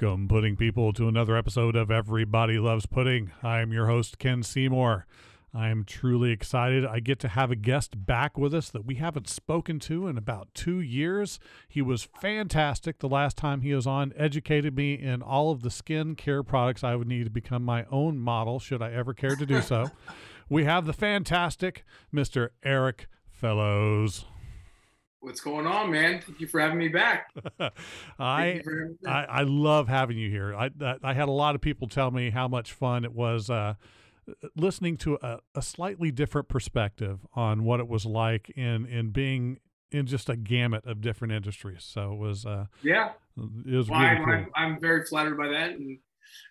Welcome, pudding people, to another episode of Everybody Loves Pudding. I am your host, Ken Seymour. I am truly excited. I get to have a guest back with us that we haven't spoken to in about two years. He was fantastic the last time he was on, educated me in all of the skin care products I would need to become my own model, should I ever care to do so. we have the fantastic Mr. Eric Fellows. What's going on, man? Thank you for having me back. I, I, I love having you here. I I had a lot of people tell me how much fun it was uh, listening to a, a slightly different perspective on what it was like in in being in just a gamut of different industries. So it was uh, yeah, it was well, really I'm, cool. I'm, I'm very flattered by that, and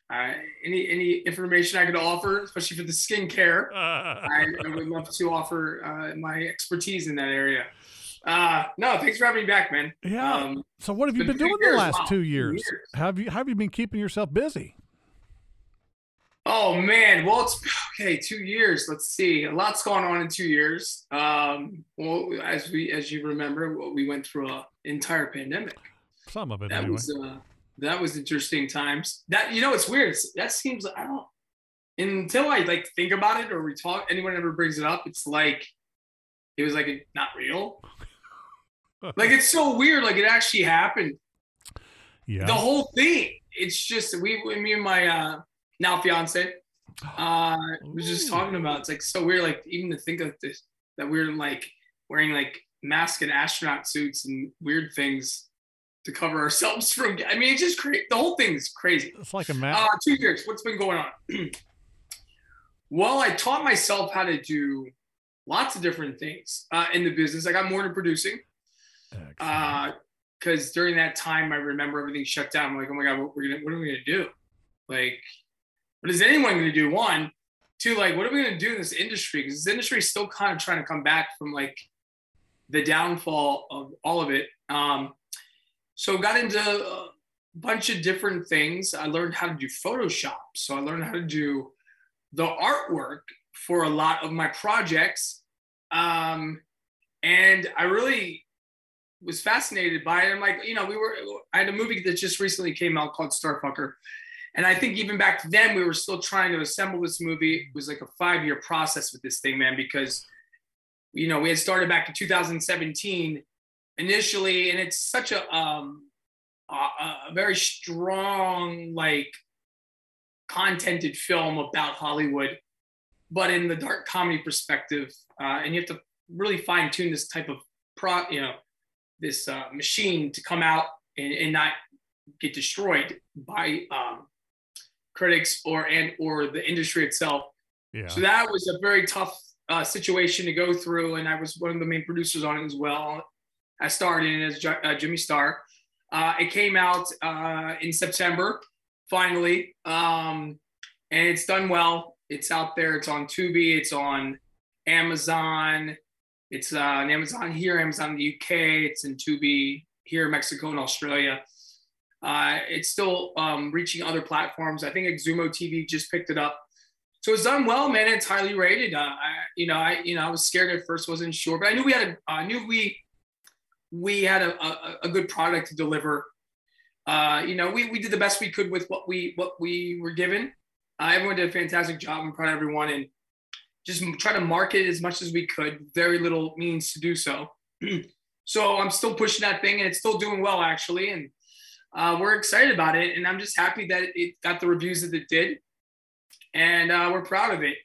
uh, any any information I could offer, especially for the skincare, I, I would love to offer uh, my expertise in that area. Uh, no, thanks for having me back, man. Yeah. Um, so what have you been been doing the last Wow, two years? years. Have you have you been keeping yourself busy? Oh man, well it's okay. Two years. Let's see. A lot's gone on in two years. Um, well, as we as you remember, we went through a entire pandemic. Some of it that anyway. was uh, that was interesting times. That you know, it's weird. That seems I don't until I like think about it or we talk. Anyone ever brings it up, it's like it was like not real. Like it's so weird. Like it actually happened. yeah. The whole thing. It's just we, me and my uh, now fiance, uh, was just talking about. It's like so weird. Like even to think of this that we're like wearing like mask and astronaut suits and weird things to cover ourselves from. I mean, it's just crazy. The whole thing is crazy. it's like a mask. Uh, two years. What's been going on? well, I taught myself how to do lots of different things uh, in the business. I got more into producing because during that time, I remember everything shut down. I'm like, oh my god, what we're gonna, what are we gonna do? Like, what is anyone gonna do? One, two, like, what are we gonna do in this industry? Because this industry is still kind of trying to come back from like the downfall of all of it. Um, so got into a bunch of different things. I learned how to do Photoshop. So I learned how to do the artwork for a lot of my projects. Um, and I really was fascinated by it. I'm like, you know, we were, I had a movie that just recently came out called Starfucker. And I think even back then we were still trying to assemble this movie. It was like a five year process with this thing, man, because, you know, we had started back in 2017 initially, and it's such a, um, a, a very strong, like, contented film about Hollywood, but in the dark comedy perspective. Uh, and you have to really fine tune this type of pro, you know, this uh, machine to come out and, and not get destroyed by um, critics or and or the industry itself. yeah. So that was a very tough uh, situation to go through, and I was one of the main producers on it as well. I starred in it as J- uh, Jimmy Star. Uh, it came out uh, in September, finally, um, and it's done well. It's out there. It's on Tubi. It's on Amazon. It's uh, on Amazon here, Amazon the UK. It's in Tubi here, Mexico, and Australia. Uh, it's still um, reaching other platforms. I think Xumo TV just picked it up. So it's done well, man. It's highly rated. Uh, I, you know, I you know I was scared at first, wasn't sure, but I knew we had a I knew we we had a, a, a good product to deliver. Uh, you know, we, we did the best we could with what we what we were given. Uh, everyone did a fantastic job. I'm proud of everyone, and just try to market as much as we could. Very little means to do so. so I'm still pushing that thing, and it's still doing well actually, and uh, we're excited about it. And I'm just happy that it got the reviews that it did, and uh, we're proud of it.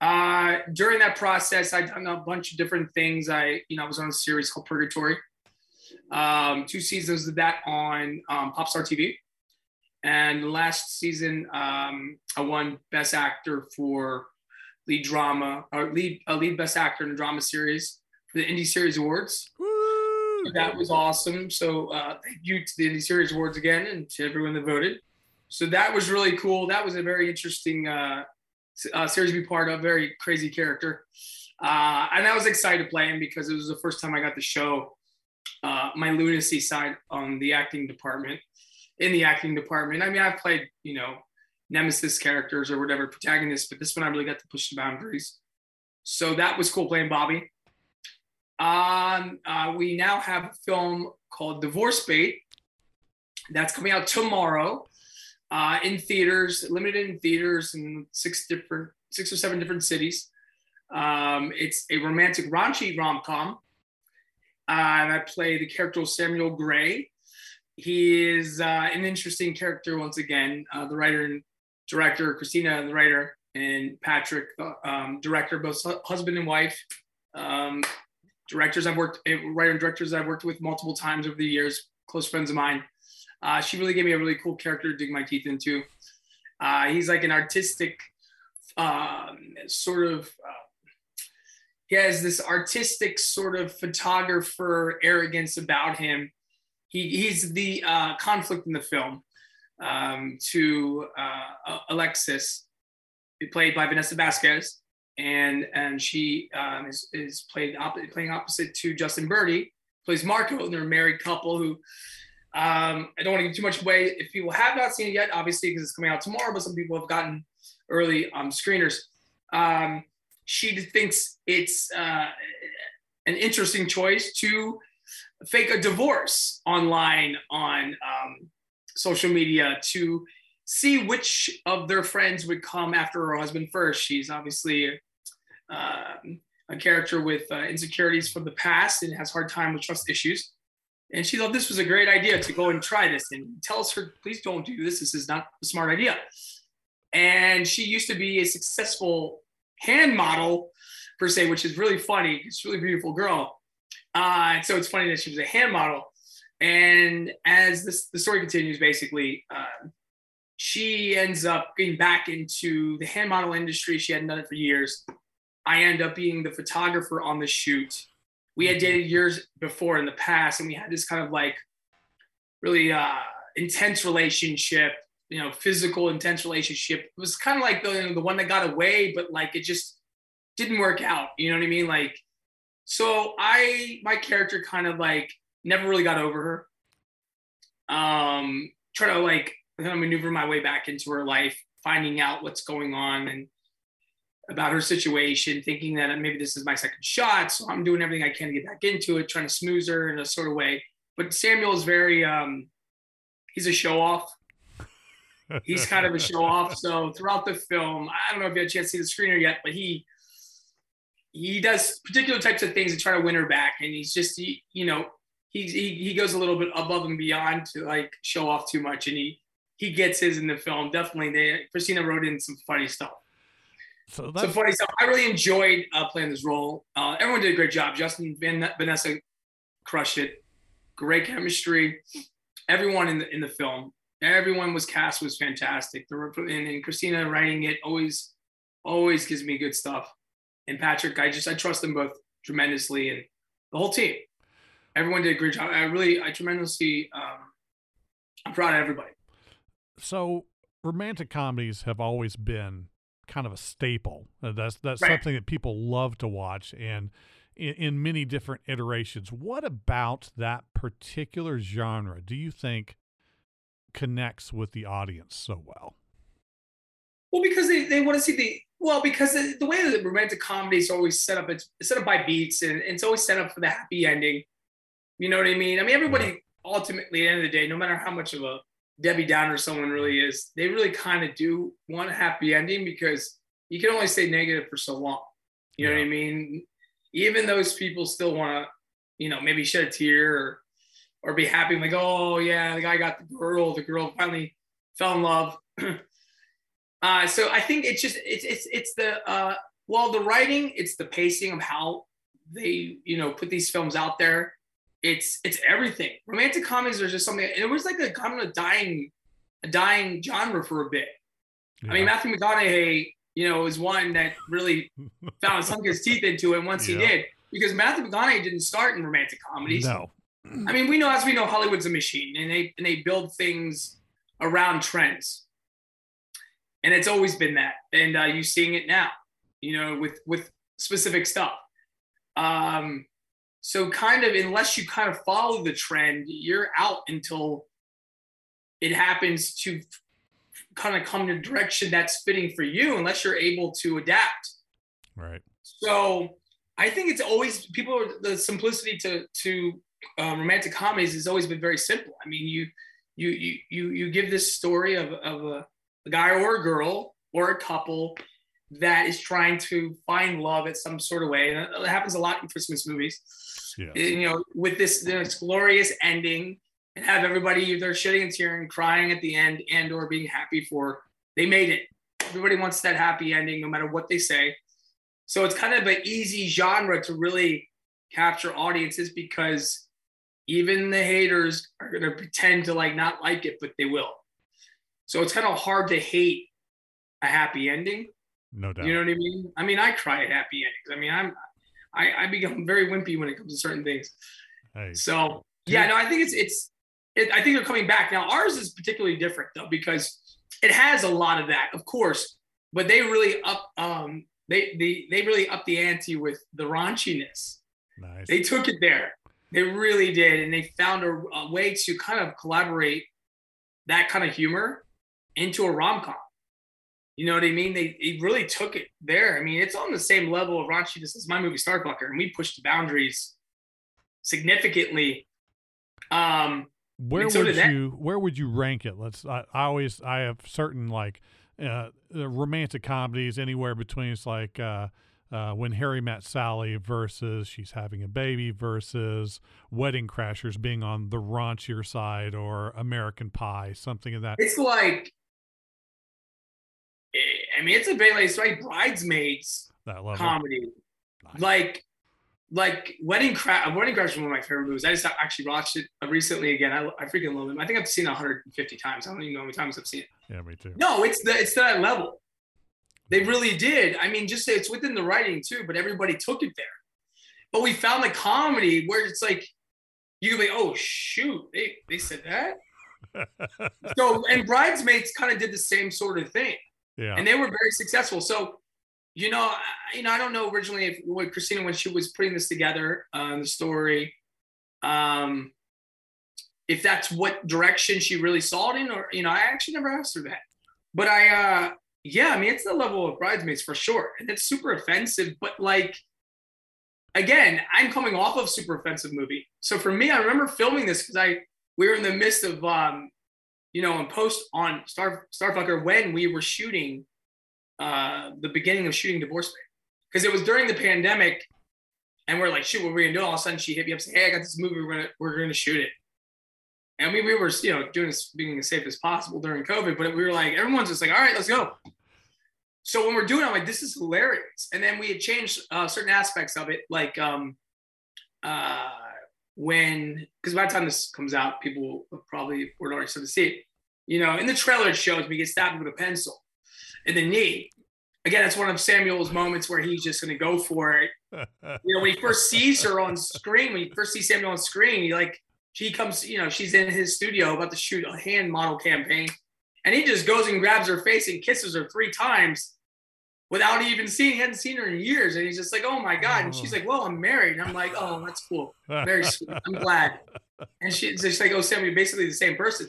Uh, during that process, I done a bunch of different things. I, you know, I was on a series called Purgatory. Um, two seasons of that on um, Popstar TV, and last season um, I won Best Actor for lead drama or lead a lead Best Actor in a drama series for the Indie Series Awards. Woo! That was awesome. So uh, thank you to the Indie Series Awards again and to everyone that voted. So that was really cool. That was a very interesting uh, uh, series to be part of. Very crazy character, uh, and I was excited to play him because it was the first time I got to show uh, my lunacy side on the acting department. In the acting department, I mean, I've played you know nemesis characters or whatever protagonists, but this one I really got to push the boundaries. So that was cool playing Bobby. Um, uh, we now have a film called Divorce Bait That's coming out tomorrow uh, in theaters, limited in theaters in six different, six or seven different cities. Um, it's a romantic raunchy rom com. Uh, and I play the character Samuel Gray. He is uh, an interesting character once again. Uh, the writer and director, Christina, the writer, and Patrick, um, director, both husband and wife. Um, directors I've worked, eh, writer and directors I've worked with multiple times over the years, close friends of mine. Uh, she really gave me a really cool character to dig my teeth into. Uh, he's like an artistic um, sort of. Uh, he has this artistic sort of photographer arrogance about him. He, he's the uh, conflict in the film um, to uh, Alexis, played by Vanessa Vasquez, and and she um, is, is played op- playing opposite to Justin Birdy, plays Marco, and they're a married couple who um, I don't want to give too much away. If people have not seen it yet, obviously because it's coming out tomorrow, but some people have gotten early um, screeners. Um, she thinks it's uh, an interesting choice to fake a divorce online on um, social media to see which of their friends would come after her husband first. She's obviously uh, a character with uh, insecurities from the past and has hard time with trust issues. And she thought this was a great idea to go and try this and tells her, please don't do this. This is not a smart idea. And she used to be a successful hand model, per se, which is really funny. It's really beautiful girl. Uh, so it's funny that she was a hand model. And as this, the story continues, basically, uh, she ends up getting back into the hand model industry. She hadn't done it for years. I end up being the photographer on the shoot we had dated years before in the past and we had this kind of like really uh, intense relationship you know physical intense relationship it was kind of like the, you know, the one that got away but like it just didn't work out you know what i mean like so i my character kind of like never really got over her um try to like kind of maneuver my way back into her life finding out what's going on and about her situation, thinking that maybe this is my second shot. So I'm doing everything I can to get back into it, trying to smooth her in a sort of way. But Samuel is very, um, he's a show off. He's kind of a show off. So throughout the film, I don't know if you had a chance to see the screener yet, but he, he does particular types of things to try to win her back. And he's just, he, you know, he, he, he goes a little bit above and beyond to like show off too much. And he, he gets his in the film. Definitely. They, Christina wrote in some funny stuff. So that's so funny stuff. I really enjoyed uh, playing this role. Uh, everyone did a great job. Justin, Van, Vanessa crushed it. Great chemistry. Everyone in the in the film, everyone was cast was fantastic. And, and Christina writing it always, always gives me good stuff. And Patrick, I just I trust them both tremendously, and the whole team. Everyone did a great job. I really, I tremendously, um, I'm proud of everybody. So romantic comedies have always been kind of a staple. Uh, that's that's right. something that people love to watch and in, in, many different iterations. What about that particular genre do you think connects with the audience so well? Well, because they, they want to see the well, because the, the way that the romantic comedy is always set up, it's, it's set up by beats and, and, it's always set up for the happy ending. You know what I mean? I mean, everybody ultimately, at the end of the day, no matter how much of a Debbie Downer someone really is, they really kind of do want a happy ending because you can only stay negative for so long. You know yeah. what I mean? Even those people still want to, you know, maybe shed a tear or, or be happy, like, oh yeah, the guy got the girl, the girl finally fell in love. uh, so I think it's just it's it's it's the uh, well the writing, it's the pacing of how they you know put these films out there it's it's everything. Romantic comedies are just something. It was like a kind of a dying, a dying genre for a bit. Yeah. I mean, Matthew McConaughey, you know, is one that really found sunk his teeth into it once yeah. he did, because Matthew McConaughey didn't start in romantic comedies. No. I mean, we know as we know, Hollywood's a machine, and they and they build things around trends, and it's always been that. And uh, you're seeing it now, you know, with with specific stuff. Um, so kind of unless you kind of follow the trend, you're out until it happens to kind of come in a direction that's fitting for you, unless you're able to adapt. Right. So I think it's always people the simplicity to to um, romantic comedies has always been very simple. I mean, you you you you you give this story of of a, a guy or a girl or a couple that is trying to find love at some sort of way. And it happens a lot in Christmas movies. Yes. You know, with this this glorious ending and have everybody either shitting and tearing, crying at the end, and or being happy for they made it. Everybody wants that happy ending, no matter what they say. So it's kind of an easy genre to really capture audiences because even the haters are going to pretend to like not like it, but they will. So it's kind of hard to hate a happy ending. No doubt. You know what I mean? I mean, I cry at happy endings. I mean, I'm, I, I become very wimpy when it comes to certain things. Hey, So yeah, no, I think it's it's. It, I think they're coming back now. Ours is particularly different though because it has a lot of that, of course, but they really up um they they they really up the ante with the raunchiness. nice. They took it there. They really did, and they found a, a way to kind of collaborate that kind of humor into a rom com. You know what I mean? They, they really took it there. I mean, it's on the same level of raunchiness as my movie Starfucker, and we pushed the boundaries significantly. Um, where so would you where would you rank it let's i, I always i have certain like uh, romantic comedies anywhere between it's like uh, uh, when harry met sally versus she's having a baby versus wedding crashers being on the raunchier side or american pie something of that it's like, I mean, it's a bit like it's like bridesmaids comedy, Nice. like like Wedding Crash. Uh, Wedding Crash is one of my favorite movies. I just actually watched it uh, recently again. I, I freaking love it. I think I've seen it 150 times. I don't even know how many times I've seen it. yeah me too No, it's the it's that level. They really did. I mean, just say it's within the writing too, but everybody took it there. But we found the comedy where it's like you can be, oh shoot, they they said that. So and Bridesmaids kind of did the same sort of thing, yeah and they were very successful. So, you know, I, you know, I don't know originally if Christina when she was putting this together, um, the story, um, if that's what direction she really saw it in, or you know, I actually never asked her that. But I, uh, yeah, I mean, it's the level of Bridesmaids for sure, and it's super offensive. But like, again, I'm coming off of super offensive movie, so for me, I remember filming this because I we were in the midst of, um, you know, and post on Star Starfucker when we were shooting uh, the beginning of shooting Divorce Bait because it was during the pandemic, and we're like, shoot, what are we gonna do? All of a sudden, she hit me up, saying, "Hey, I got this movie. We're gonna we're gonna shoot it." And we, we were, you know, doing this being as safe as possible during COVID, but we were like, everyone's just like, all right, let's go. So when we're doing it, I'm like, this is hilarious. And then we had changed uh, certain aspects of it, like um, uh, when, because by the time this comes out, people will probably were already start to see it. You know, in the trailer, it shows me get stabbed with a pencil in the knee. Again, it's one of Samuel's moments where he's just going to go for it you know, when he first sees her on screen, when he first sees Samuel on screen, he like she comes, you know, she's in his studio about to shoot a hand model campaign, and he just goes and grabs her face and kisses her three times without even seeing, hadn't seen her in years, and he's just like, oh my god, and she's like, well, I'm married, and I'm like, oh, that's cool, very sweet, I'm glad, and she's just like, oh, Sam, you're basically the same person.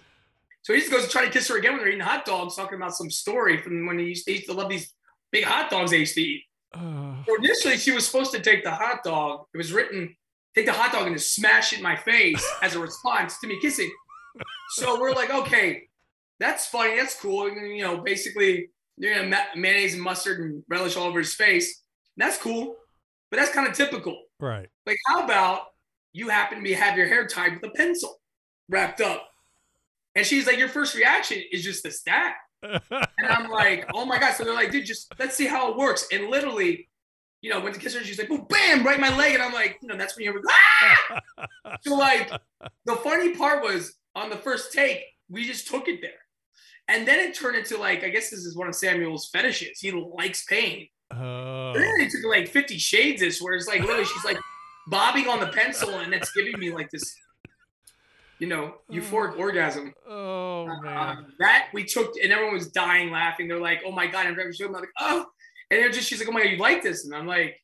So he just goes to try to kiss her again when they're eating hot dogs, talking about some story from when he used to, he used to love these big hot dogs they used to eat. Uh, So initially, she was supposed to take the hot dog. It was written, take the hot dog and just smash it in my face as a response to me kissing. So we're like, okay, that's funny. That's cool. And, you know, basically, you know, ma- mayonnaise and mustard and relish all over his face. That's cool. But that's kind of typical. right Like, how about you happen to be have your hair tied with a pencil wrapped up? And she's like, your first reaction is just to stab. And I'm like, oh my God. So they're like, dude, just let's see how it works. And literally, you know, went to kiss her, and she's like, boom, bam, right my leg. And I'm like, you know, that's when you're like, ah! So like the funny part was on the first take, we just took it there. And then it turned into like, I guess this is one of Samuel's fetishes. He likes pain. oh, And then it took like 50 shades this where it's like literally she's like bobbing on the pencil and it's giving me like this, you know, euphoric orgasm. oh Uh, man that we took, and everyone was dying laughing. They're like, "Oh my god!" I'm show. I'm like, "Oh," and they're just, she's like, "Oh my god, you like this?" And I'm like,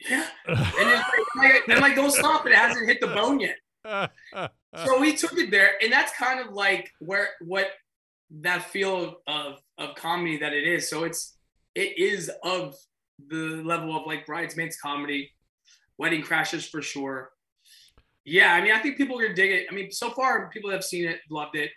"Yeah." And it's like, I'm like, "Don't stop! It hasn't hit the bone yet." So we took it there, and that's kind of like where what that feel of of comedy that it is. So it's it is of the level of like bridesmaids comedy, wedding crashes for sure. Yeah, I mean, I think people are gonna dig it. I mean, so far people have seen it, loved it.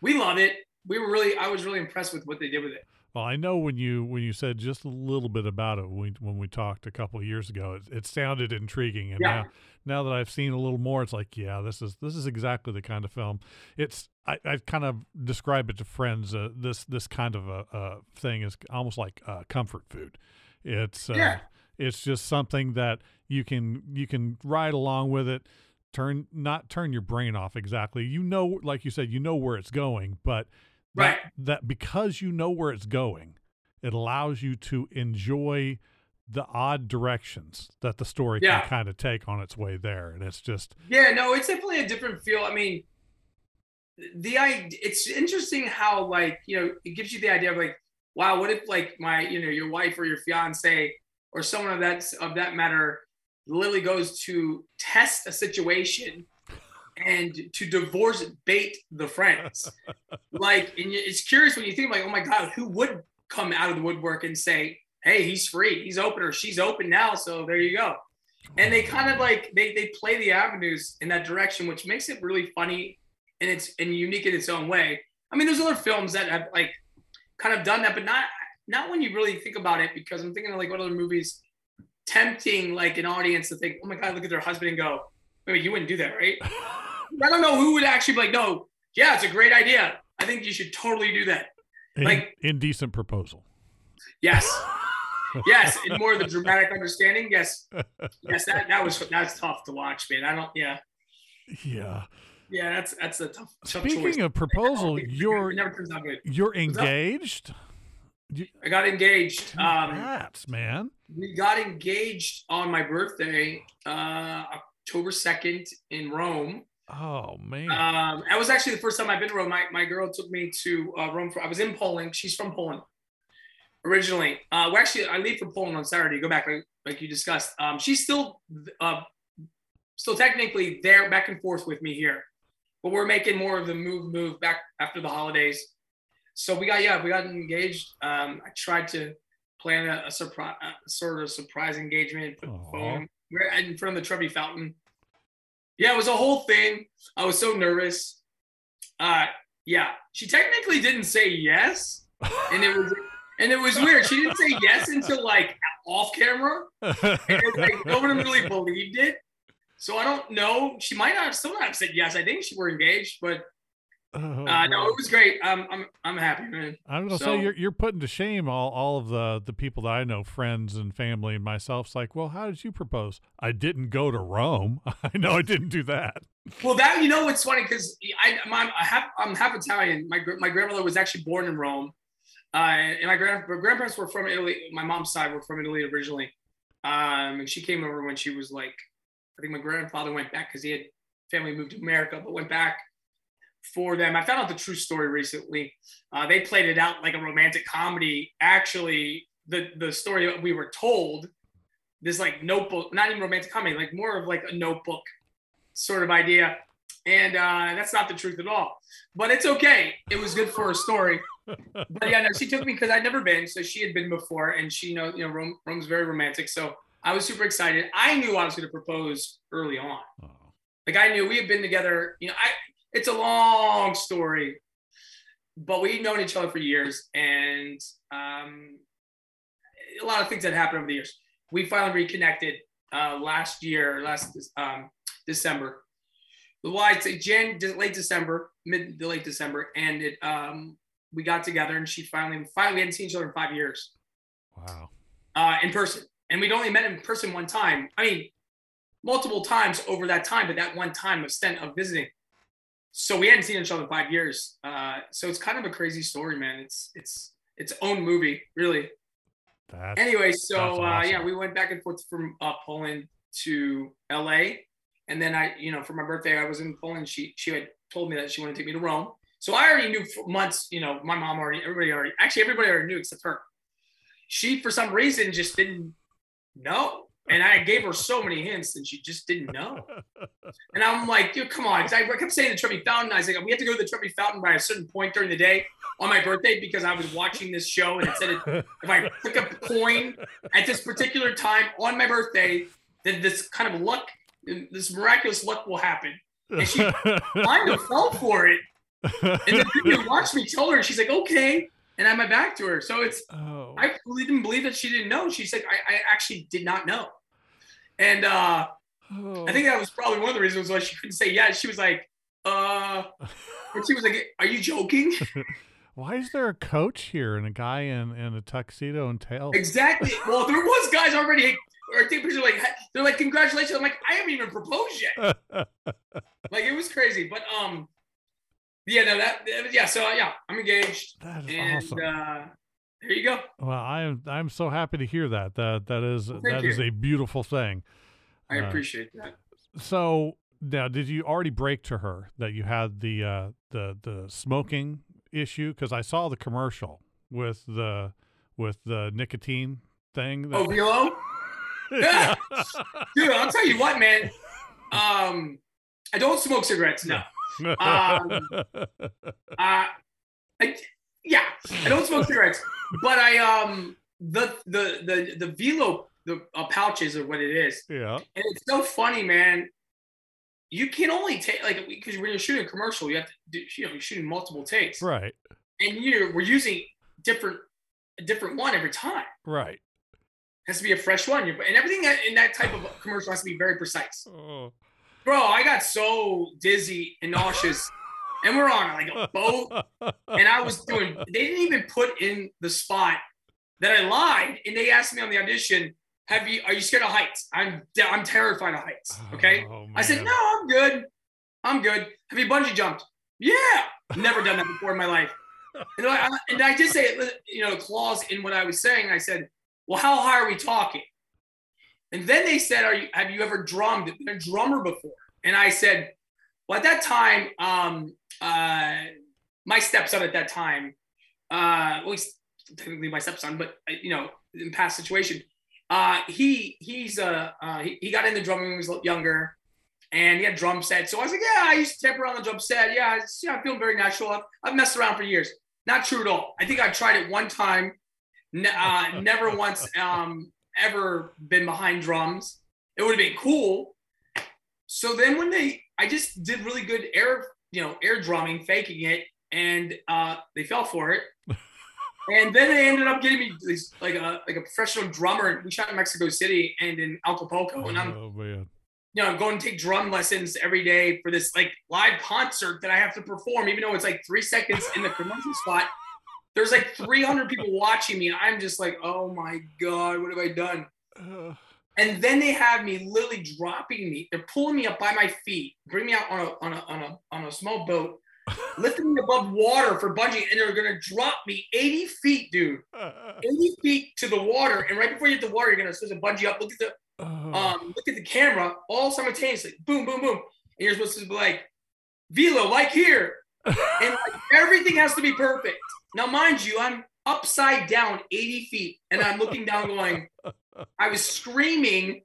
We love it. We were really, I was really impressed with what they did with it. Well, I know when you when you said just a little bit about it when we, when we talked a couple of years ago, it, it sounded intriguing, and Yeah. now now that I've seen a little more, it's like, yeah, this is this is exactly the kind of film. It's I, I kind of describe it to friends. Uh, this this kind of a, a thing is almost like uh, comfort food. It's uh, Yeah. it's just something that you can you can ride along with it. Turn not turn your brain off exactly. You know, like you said, you know where it's going, but that, that because you know where it's going, it allows you to enjoy the odd directions that the story Yeah. can kind of take on its way there, and it's just Yeah, no, it's definitely a different feel. I mean, the I it's interesting how like you know it gives you the idea of like wow, what if like my you know your wife or your fiance or someone of that of that matter literally goes to test a situation and to divorce bait the friends like and it's curious when you think like oh my god who would come out of the woodwork and say hey he's free. He's open or she's open now. So there you go. And they kind of like they they play the avenues in that direction which makes it really funny and it's and unique in its own way. I mean there's other films that have like kind of done that but not not when you really think about it because i'm thinking of like what other movies tempting like an audience to think oh my god look at their husband and go wait you wouldn't do that right? I don't know who would actually be like no yeah it's a great idea. I think you should totally do that. In- Like- indecent proposal. yes yes and more of the dramatic understanding yes yes that that was that's tough to watch man i don't yeah Yeah. Yeah, that's that's a tough, tough Speaking choice. of proposal, you're never turns out good. you're engaged. I got engaged. Um, man. we got engaged on my birthday, uh, October second in Rome. Oh man. Um, that was actually the first time I've been to Rome. My, my girl took me to uh, Rome. For, I was in Poland. She's from Poland originally. Uh, well, actually, I leave for Poland on Saturday. Go back like, like you discussed. Um, she's still uh, still technically there, back and forth with me here, but we're making more of the move move back after the holidays. So we got yeah, we got engaged. Um, I tried to plan a, a surprise, a sort of surprise engagement. Phone we're in front of the Trevi Fountain. Yeah, it was a whole thing. I was so nervous. Uh, yeah, she technically didn't say yes, and it was and it was weird. She didn't say yes until like off camera, and like no one really believed it. So I don't know. She might not still not have said yes. I think she were engaged, but Oh, uh, no, it was great. I'm I'm I'm happy, man. I'm gonna so- say you're you're putting to shame all, all of the the people that I know, friends and family and myself. It's like, well, how did you propose? I didn't go to Rome. I know I didn't do that. Well, that you know what's funny because I I'm, I have, I'm half Italian. My my grandmother was actually born in Rome, uh, and my grand my grandparents were from Italy. My mom's side were from Italy originally, um, and she came over when she was like, I think my grandfather went back because he had family moved to America, but went back for them. I found out the true story recently. Uh, they played it out like a romantic comedy. Actually, the the story we were told, this like notebook, not even romantic comedy, like more of like a notebook sort of idea. And uh, that's not the truth at all. But it's okay. It was good for a story. But yeah, no, she took me because I'd never been, so she had been before, and she know you know Rome, Rome's very romantic. So I was super excited. I knew I was going to propose early on. Oh. Like I knew we had been together. You know, I it's a long story, but we'd known each other for years, and um, a lot of things that happened over the years. We finally reconnected uh, last year, last um, December. Well, I'd say Jan, late December, mid to late December, and it um, we got together, and she finally, finally, we hadn't seen each other in five years Wow. uh, in person, and we'd only met in person one time. I mean, multiple times over that time, but that one time of stint of visiting. So we hadn't seen each other in five years. Uh, so it's kind of a crazy story, man. It's it's its own movie, really. That's Anyway, so uh, yeah, we went back and forth from uh, Poland to LA, and then I, you know, for my birthday, I was in Poland. She she had told me that she wanted to take me to Rome. So I already knew for months. You know, my mom already, everybody already, actually everybody already knew except her. She, for some reason, just didn't know, and I gave her so many hints, and she just didn't know. And I'm like, dude, come on. 'Cause I kept saying the Trevi Fountain. I was like, we have to go to the Trevi Fountain by a certain point during the day on my birthday because I was watching this show and it said it, if I click a coin at this particular time on my birthday, then this kind of luck this miraculous luck will happen. And she kind of fell for it. And then you watched me tell her, she's like, okay. And I went back to her. So it's, oh. I really didn't believe that she didn't know. She's like, I, I actually did not know. And uh, Oh. I think that was probably one of the reasons why she couldn't say yes. She was like, uh, and she was like, are you joking? Why is there a coach here and a guy in, in a tuxedo and tail? exactly. Well, there was guys already, or I think pictures like, they're like, congratulations. I'm like, I haven't even proposed yet. like it was crazy. But um, yeah, no, that, yeah. So yeah, I'm engaged. that is and awesome. uh, there you go. well, I am I'm so happy to hear that. That that is Well, that thank is a beautiful thing. I Uh, appreciate that. So now, did you already break to her that you had the uh, the the smoking issue? Because I saw the commercial with the with the nicotine thing. Oh, Velo? yeah. Dude, I'll tell you what, man. Um, I don't smoke cigarettes. No. Um, Uh, I, yeah, I don't smoke cigarettes, but I um the the the the Velo the uh, pouches are what it is, yeah. and it's so funny, man. You can only take like because when you're shooting a commercial, you have to do you know you're shooting multiple takes, Right. and you're we're using different a different one every time. Right. has to be a fresh one, and everything in that type of commercial has to be very precise. Oh. Bro, I got so dizzy and nauseous, and we're on like a boat. and I was doing. They didn't even put in the spot that I lied, and they asked me on the audition, "Have you? Are you scared of heights?" I'm. I'm terrified of heights. Oh, okay. Oh, I said, "No, I'm good. I'm good." Have you bungee jumped? Yeah. Never done that before in my life. And I, and I did say, you know, clause in what I was saying. I said, "Well, how high are we talking?" And then they said, "Are you? Have you ever drummed? Been a drummer before?" And I said, "Well, at that time, um, uh, my stepson at that time, uh, well, he's technically my stepson, but uh, you know, in past situation, uh, he he's uh, uh he, he got into drumming when he was younger, and he had drum set. So I was like, yeah, I used to tap around the drum set. Yeah, it's, yeah, I feel very natural. I've, I've messed around for years. Not true at all. I think I tried it one time. Uh, never once um, ever been behind drums. It would have been cool. So then when they, I just did really good air, you know, air drumming, faking it, and uh, they fell for it. and then they ended up getting me this, like a like a professional drummer. We shot in Mexico City and in Acapulco, and I'm Oh man. you know, going to take drum lessons every day for this like live concert that I have to perform, even though it's like three seconds in the commercial spot. There's like 300 people watching me, and I'm just like, oh my god, what have I done? Uh, And then they have me literally dropping me. They're pulling me up by my feet, bring me out on a on a on a on a small boat, lifting me above water for bungee, and they're gonna drop me 80 feet, dude. 80 feet to the water, and right before you hit the water, you're gonna supposed to bungee up. Look at the um, look at the camera all simultaneously. Boom, boom, boom. And you're supposed to be like, Velo, like here. And like, everything has to be perfect. Now, mind you, I'm upside down 80 feet and I'm looking down going, I was screaming.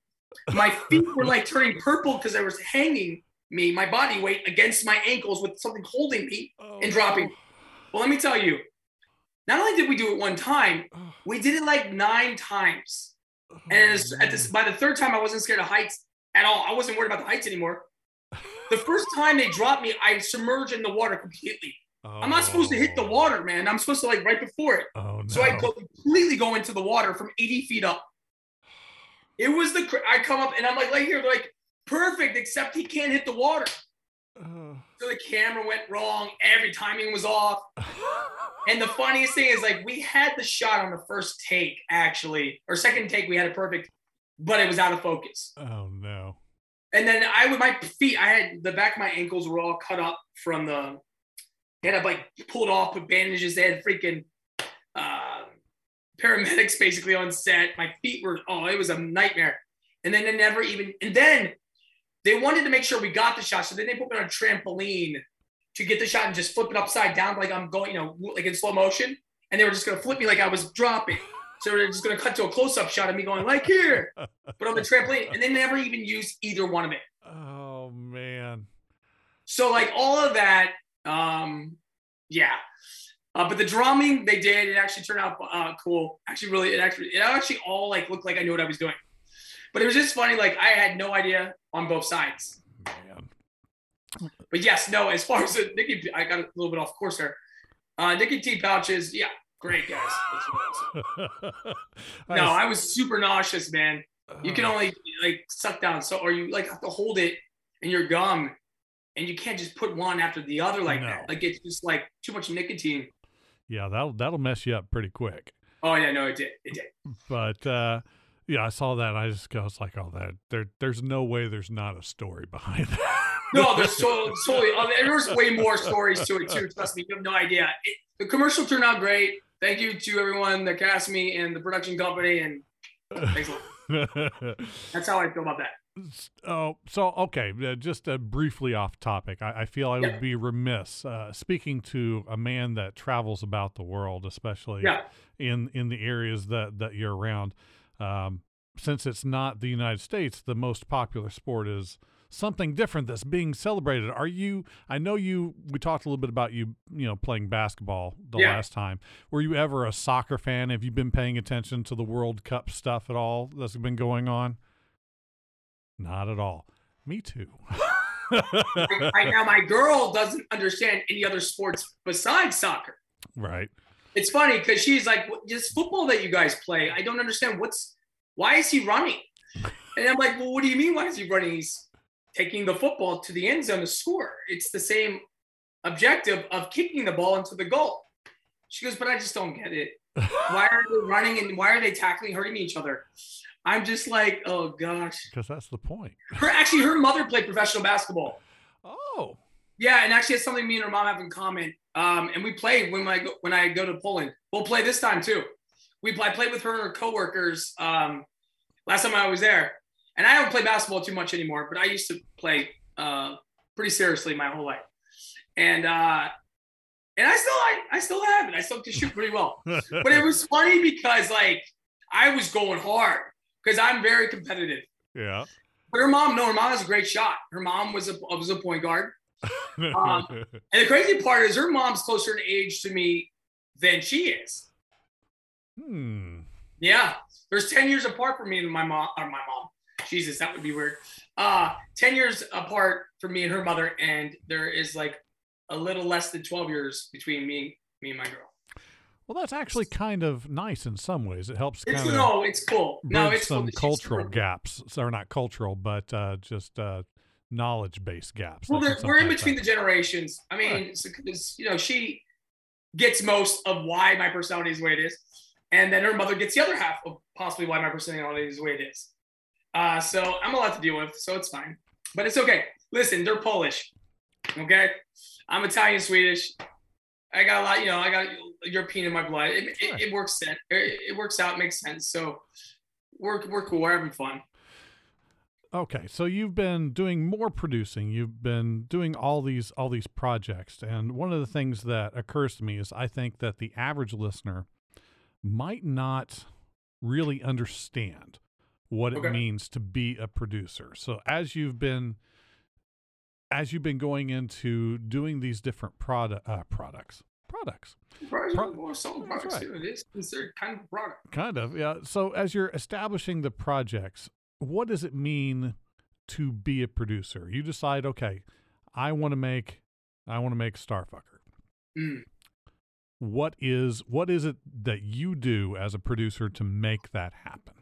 My feet were like turning purple because I was hanging me, my body weight against my ankles with something holding me. Oh, and dropping. Well, let me tell you, not only did we do it one time, Oh, we did it like nine times. Oh, and it's, at this, by the third time, I wasn't scared of heights at all. I wasn't worried about the heights anymore. The first time they dropped me, I submerged in the water completely. Oh, I'm not supposed to hit the water, man. I'm supposed to like right before it. Oh no. So I go completely go into the water from 80 feet up. It was the I come up and I'm like, like here, like perfect, except he can't hit the water. Oh. So the camera went wrong. Every timing was off. And the funniest thing is, like, we had the shot on the first take, actually, or second take, we had it perfect, but it was out of focus. oh no. And then I, with my feet, I had the back of my ankles were all cut up from the, they had to like pulled off, put bandages. They had freaking uh, paramedics basically on set. My feet were, oh, it was a nightmare. And then they never even, and then they wanted to make sure we got the shot. So then they put me on a trampoline to get the shot and just flip it upside down, like I'm going, you know, like in slow motion. And they were just gonna flip me like I was dropping. So they're just gonna cut to a close-up shot of me going like here, but on the trampoline, and they never even used either one of it. Oh man. So like all of that, um, yeah. Uh, but the drumming they did, it actually turned out uh, cool. Actually, really, it actually, it actually all like looked like I knew what I was doing. but it was just funny. Like I had no idea on both sides. Man. But yes, no. As far as the Nicky, I got a little bit off course there. Uh, nicotine pouches, yeah, great guys. no, I was super nauseous, man. You can uh. only like suck down so, or you like have to hold it in your gum, and you can't just put one after the other like no. that. Like it's just like too much nicotine. Yeah, that'll that'll mess you up pretty quick. Oh yeah, no, it did, it did. But uh, yeah, I saw that. I just I was like, oh, that there, there's no way there's not a story behind that. no, there's so totally. Uh, there's way more stories to it too. Trust me, you have no idea. It, the commercial turned out great. Thank you to everyone that cast me and the production company, and thanks a lot. That's how I feel about that. Oh, so okay. Uh, just uh, briefly off topic, I, I feel I yeah. would be remiss uh, speaking to a man that travels about the world, especially yeah. in in the areas that that you're around. Um, since it's not the United States, the most popular sport is something different that's being celebrated. Are you? I know you. We talked a little bit about you. You know, playing basketball the yeah. last time. Were you ever a soccer fan? Have you been paying attention to the World Cup stuff at all that's been going on? Not at all. Me too. right now, my girl doesn't understand any other sports besides soccer. Right. It's funny because she's like, "This football that you guys play, I don't understand. What's why is he running?" And I'm like, "Well, what do you mean? Why is he running? He's taking the football to the end zone to score. It's the same objective of kicking the ball into the goal. She goes, but I just don't get it. Why are they running and why are they tackling, hurting each other? I'm just like, oh gosh. Because that's the point. Her actually, her mother played professional basketball. Oh. Yeah, and actually, it's something me and her mom have in common. Um, and we play when I go, when I go to Poland. We'll play this time too. We I played with her and her coworkers um, last time I was there and I don't play basketball too much anymore, but I used to play uh, pretty seriously my whole life. And uh, and I still I, I still have it. I still can shoot pretty well. but it was funny because like I was going hard because I'm very competitive. Yeah. But her mom, no, her mom was a great shot. Her mom was a was a point guard. um, and the crazy part is her mom's closer in age to me than she is. Hmm. Yeah. There's 10 years apart from me and my mom or my mom. Jesus, that would be weird. Uh, 10 years apart from me and her mother, and there is like a little less than 12 years between me, me and my girl. Well, that's actually kind of nice in some ways. It helps kind it's, of no, it's cool. No, it's some cool. cultural gaps, or not cultural, but uh, just uh, knowledge-based gaps. Well, we're in between the generations. I mean, right. so, you know, she gets most of why my personality is the way it is, and then her mother gets the other half of possibly why my personality is the way it is. Uh, so I'm a lot to deal with, so it's fine. But it's okay. Listen, they're Polish. Okay. I'm Italian, Swedish. I got a lot, you know, I got European in my blood. It, sure. it, it works it, it works out, makes sense. So we're we're cool, we're having fun. Okay, so you've been doing more producing. You've been doing all these all these projects, and one of the things that occurs to me is I think that the average listener might not really understand what okay. it means to be a producer. So as you've been as you've been going into doing these different product uh, products products. Pro- more some products right. It is considered kind of product. Kind of, yeah. So as you're establishing the projects, what does it mean to be a producer? You decide, okay, I want to make I want to make Starfucker. Mm. What is what is it that you do as a producer to make that happen?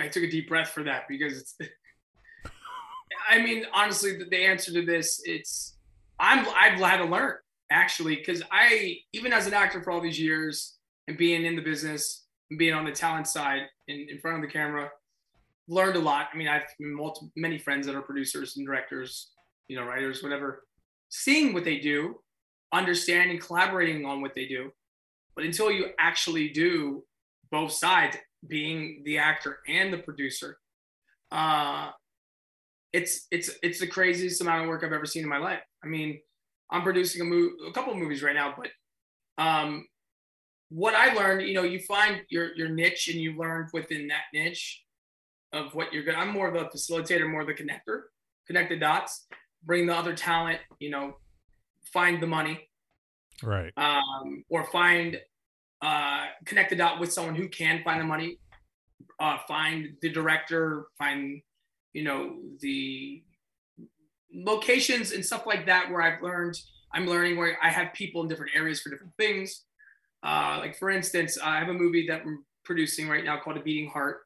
I took a deep breath for that because it's. I mean, honestly, the, answer to this, it's I'm I've had to learn actually because I even as an actor for all these years and being in the business and being on the talent side in, in front of the camera, learned a lot. I mean, I've many friends that are producers and directors, you know, writers, whatever, seeing what they do, understanding, collaborating on what they do. But until you actually do both sides, being the actor and the producer. Uh, it's it's it's the craziest amount of work I've ever seen in my life. I mean, I'm producing a movie, a couple of movies right now, but um, what I learned, you know, you find your your niche and you learn within that niche of what you're good. I'm more of a facilitator, more of the connector, connect the dots, bring the other talent, you know, find the money, right? Um, or find uh, connect the dot with someone who can find the money, uh, find the director, find you know the locations and stuff like that where I've learned. I'm learning where I have people in different areas for different things. Uh, like for instance, I have a movie that I'm producing right now called A Beating Heart.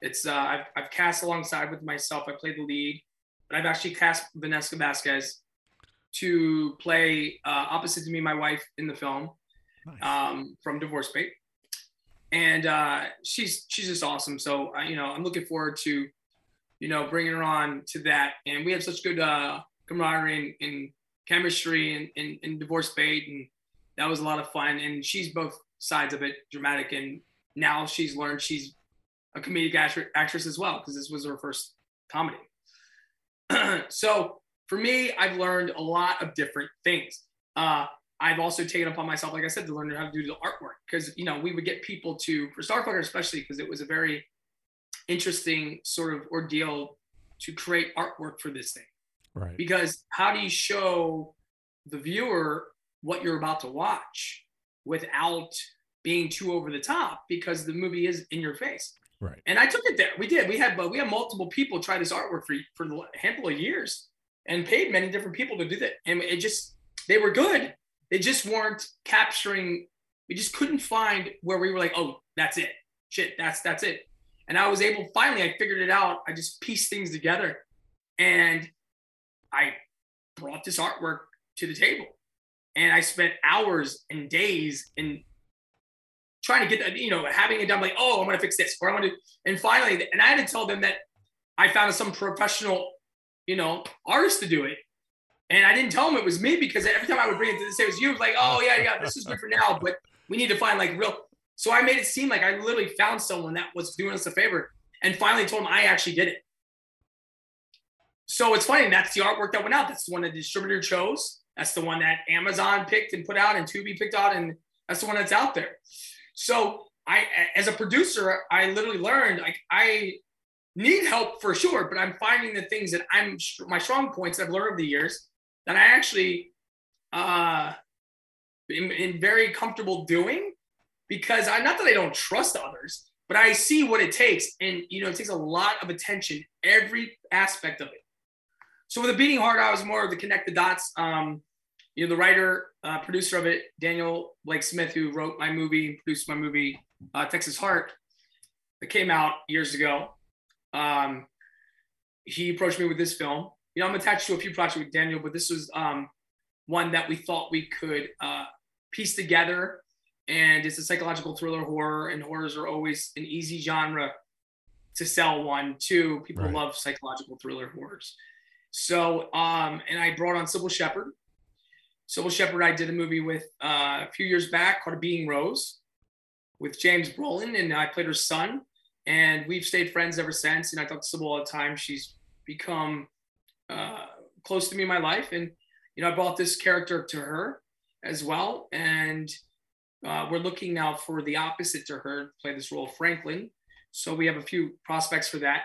It's uh, I've, I've cast alongside with myself. I play the lead, but I've actually cast Vanessa Vasquez to play uh, opposite to me, my wife in the film Nice. um, from Divorce Bait, and uh, she's she's just awesome. So uh, you know, I'm looking forward to you know bringing her on to that, and we have such good uh, camaraderie and, and chemistry and, and, and Divorce Bait, and that was a lot of fun. And she's both sides of it, dramatic, and now she's learned she's a comedic actress as well because this was her first comedy. so for me, I've learned a lot of different things. Uh, I've also taken upon myself, like I said, to learn how to do the artwork because you know we would get people to for Starfucker especially because it was a very interesting sort of ordeal to create artwork for this thing right. because how do you show the viewer what you're about to watch without being too over the top because the movie is in your face Right. and I took it there. We did. We had, but we had multiple people try this artwork for for a handful of years, and paid many different people to do that. And it just they were good. They just weren't capturing. We just couldn't find where we were like, oh, that's it. Shit, that's that's it. And I was able. Finally, I figured it out. I just pieced things together, and I brought this artwork to the table. And I spent hours and days in trying to get that, you know, having it done like, oh, I'm gonna fix this, or I'm gonna, and finally, and I had to tell them that I found some professional, you know, artist to do it. And I didn't tell them it was me because every time I would bring it to the say it was you, it was like, oh yeah, yeah, this is good for now, but we need to find like real. So I made it seem like I literally found someone that was doing us a favor, and finally told them I actually did it. So it's funny. That's the artwork that went out. That's the one the distributor chose. That's the one that Amazon picked and put out, and Tubi picked out, and that's the one that's out there. So I, as a producer, I literally learned like I need help for sure, but I'm finding the things that I'm my strong points that I've learned over the years that I actually uh am, am very comfortable doing because I not that I don't trust others, but I see what it takes, and you know it takes a lot of attention, every aspect of it. So with a beating heart, I was more of the connect the dots. Um, you know, the writer, uh, producer of it, Daniel Blake Smith, who wrote my movie, produced my movie, uh, Texas Heart, that came out years ago. Um, he approached me with this film. You know, I'm attached to a few projects with Daniel, but this was um, one that we thought we could uh, piece together. And it's a psychological thriller horror, and horrors are always an easy genre to sell. One, two, people Right. love psychological thriller horrors. So, um, and I brought on Cybill Shepherd. Cybill Shepherd, I did a movie with uh, a few years back called Being Rose with James Brolin, and I played her son. And we've stayed friends ever since. And I talk to Cybill all the time. She's become uh, close to me in my life. And, you know, I brought this character to her as well. And uh, we're looking now for the opposite to her to play this role, Franklin. So we have a few prospects for that.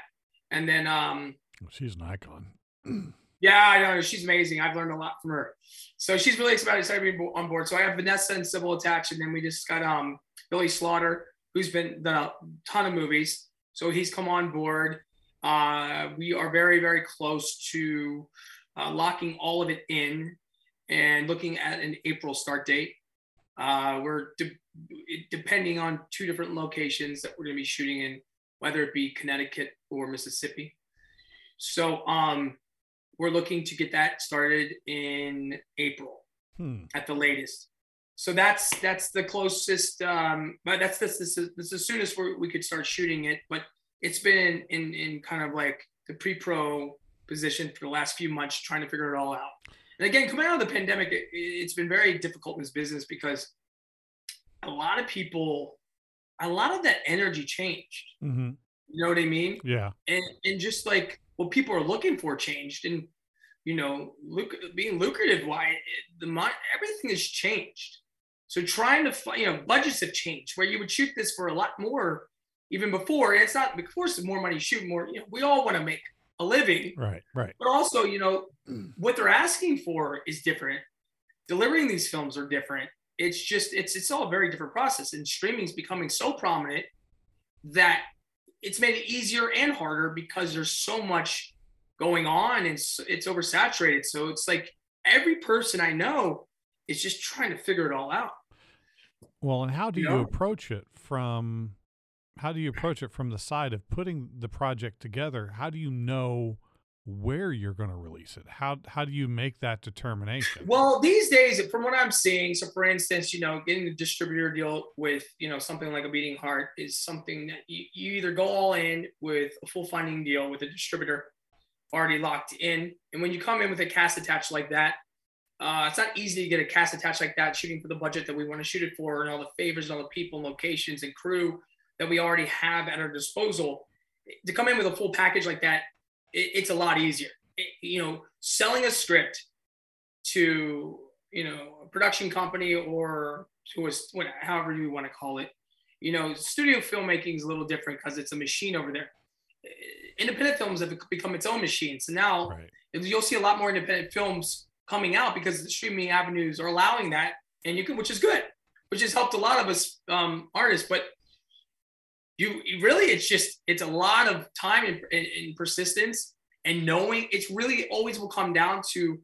And then, um, She's an icon. yeah, I know she's amazing. I've learned a lot from her. So she's really excited, excited to be on board. So I have Vanessa and Cybill attached, and then we just got um Billy Slaughter, who's been done a ton of movies. So he's come on board. Uh, we are very, very close to uh, locking all of it in and looking at an April start date. Uh, we're de- depending on two different locations that we're going to be shooting in, whether it be Connecticut or Mississippi. So um, we're looking to get that started in April Hmm. at the latest. So that's that's the closest, um, but that's this this is, this is the soonest we we could start shooting it. But it's been in in kind of like the pre-pro position for the last few months, trying to figure it all out. And again, coming out of the pandemic, it, it's been very difficult in this business because a lot of people, a lot of that energy changed. hmm You know what I mean? Yeah. and and just like what people are looking for changed and you know look being lucrative why the everything has changed so trying to find you know budgets have changed where you would shoot this for a lot more even before and it's not of course the more money you shoot more you know we all want to make a living Right. Right. but also you know what they're asking for is different delivering these films are different it's just it's it's all a very different process and streaming is becoming so prominent that it's made it easier and harder because there's so much going on and it's, it's oversaturated. So it's like every person I know is just trying to figure it all out. Well, and how do you, You know? approach it from how do you approach it from the side of putting the project together? How do you know where you're going to release it? How how do you make that determination? Well, these days, from what I'm seeing, so for instance, you know, getting a distributor deal with, you know, something like a beating heart is something that you, you either go all in with a full funding deal with a distributor already locked in. And when you come in with a cast attached like that, uh, it's not easy to get a cast attached like that, shooting for the budget that we want to shoot it for, and all the favors and all the people, and locations, and crew that we already have at our disposal. To come in with a full package like that, it, it's a lot easier. It- you know, selling a script to you know a production company or to a however you want to call it, you know, studio filmmaking is a little different because it's a machine over there. Independent films have become its own machine. So now Right. you'll see a lot more independent films coming out because the streaming avenues are allowing that, and you can, which is good, which has helped a lot of us um, artists. But you, really, it's just it's a lot of time and, and, and persistence, and knowing. It's really always will come down to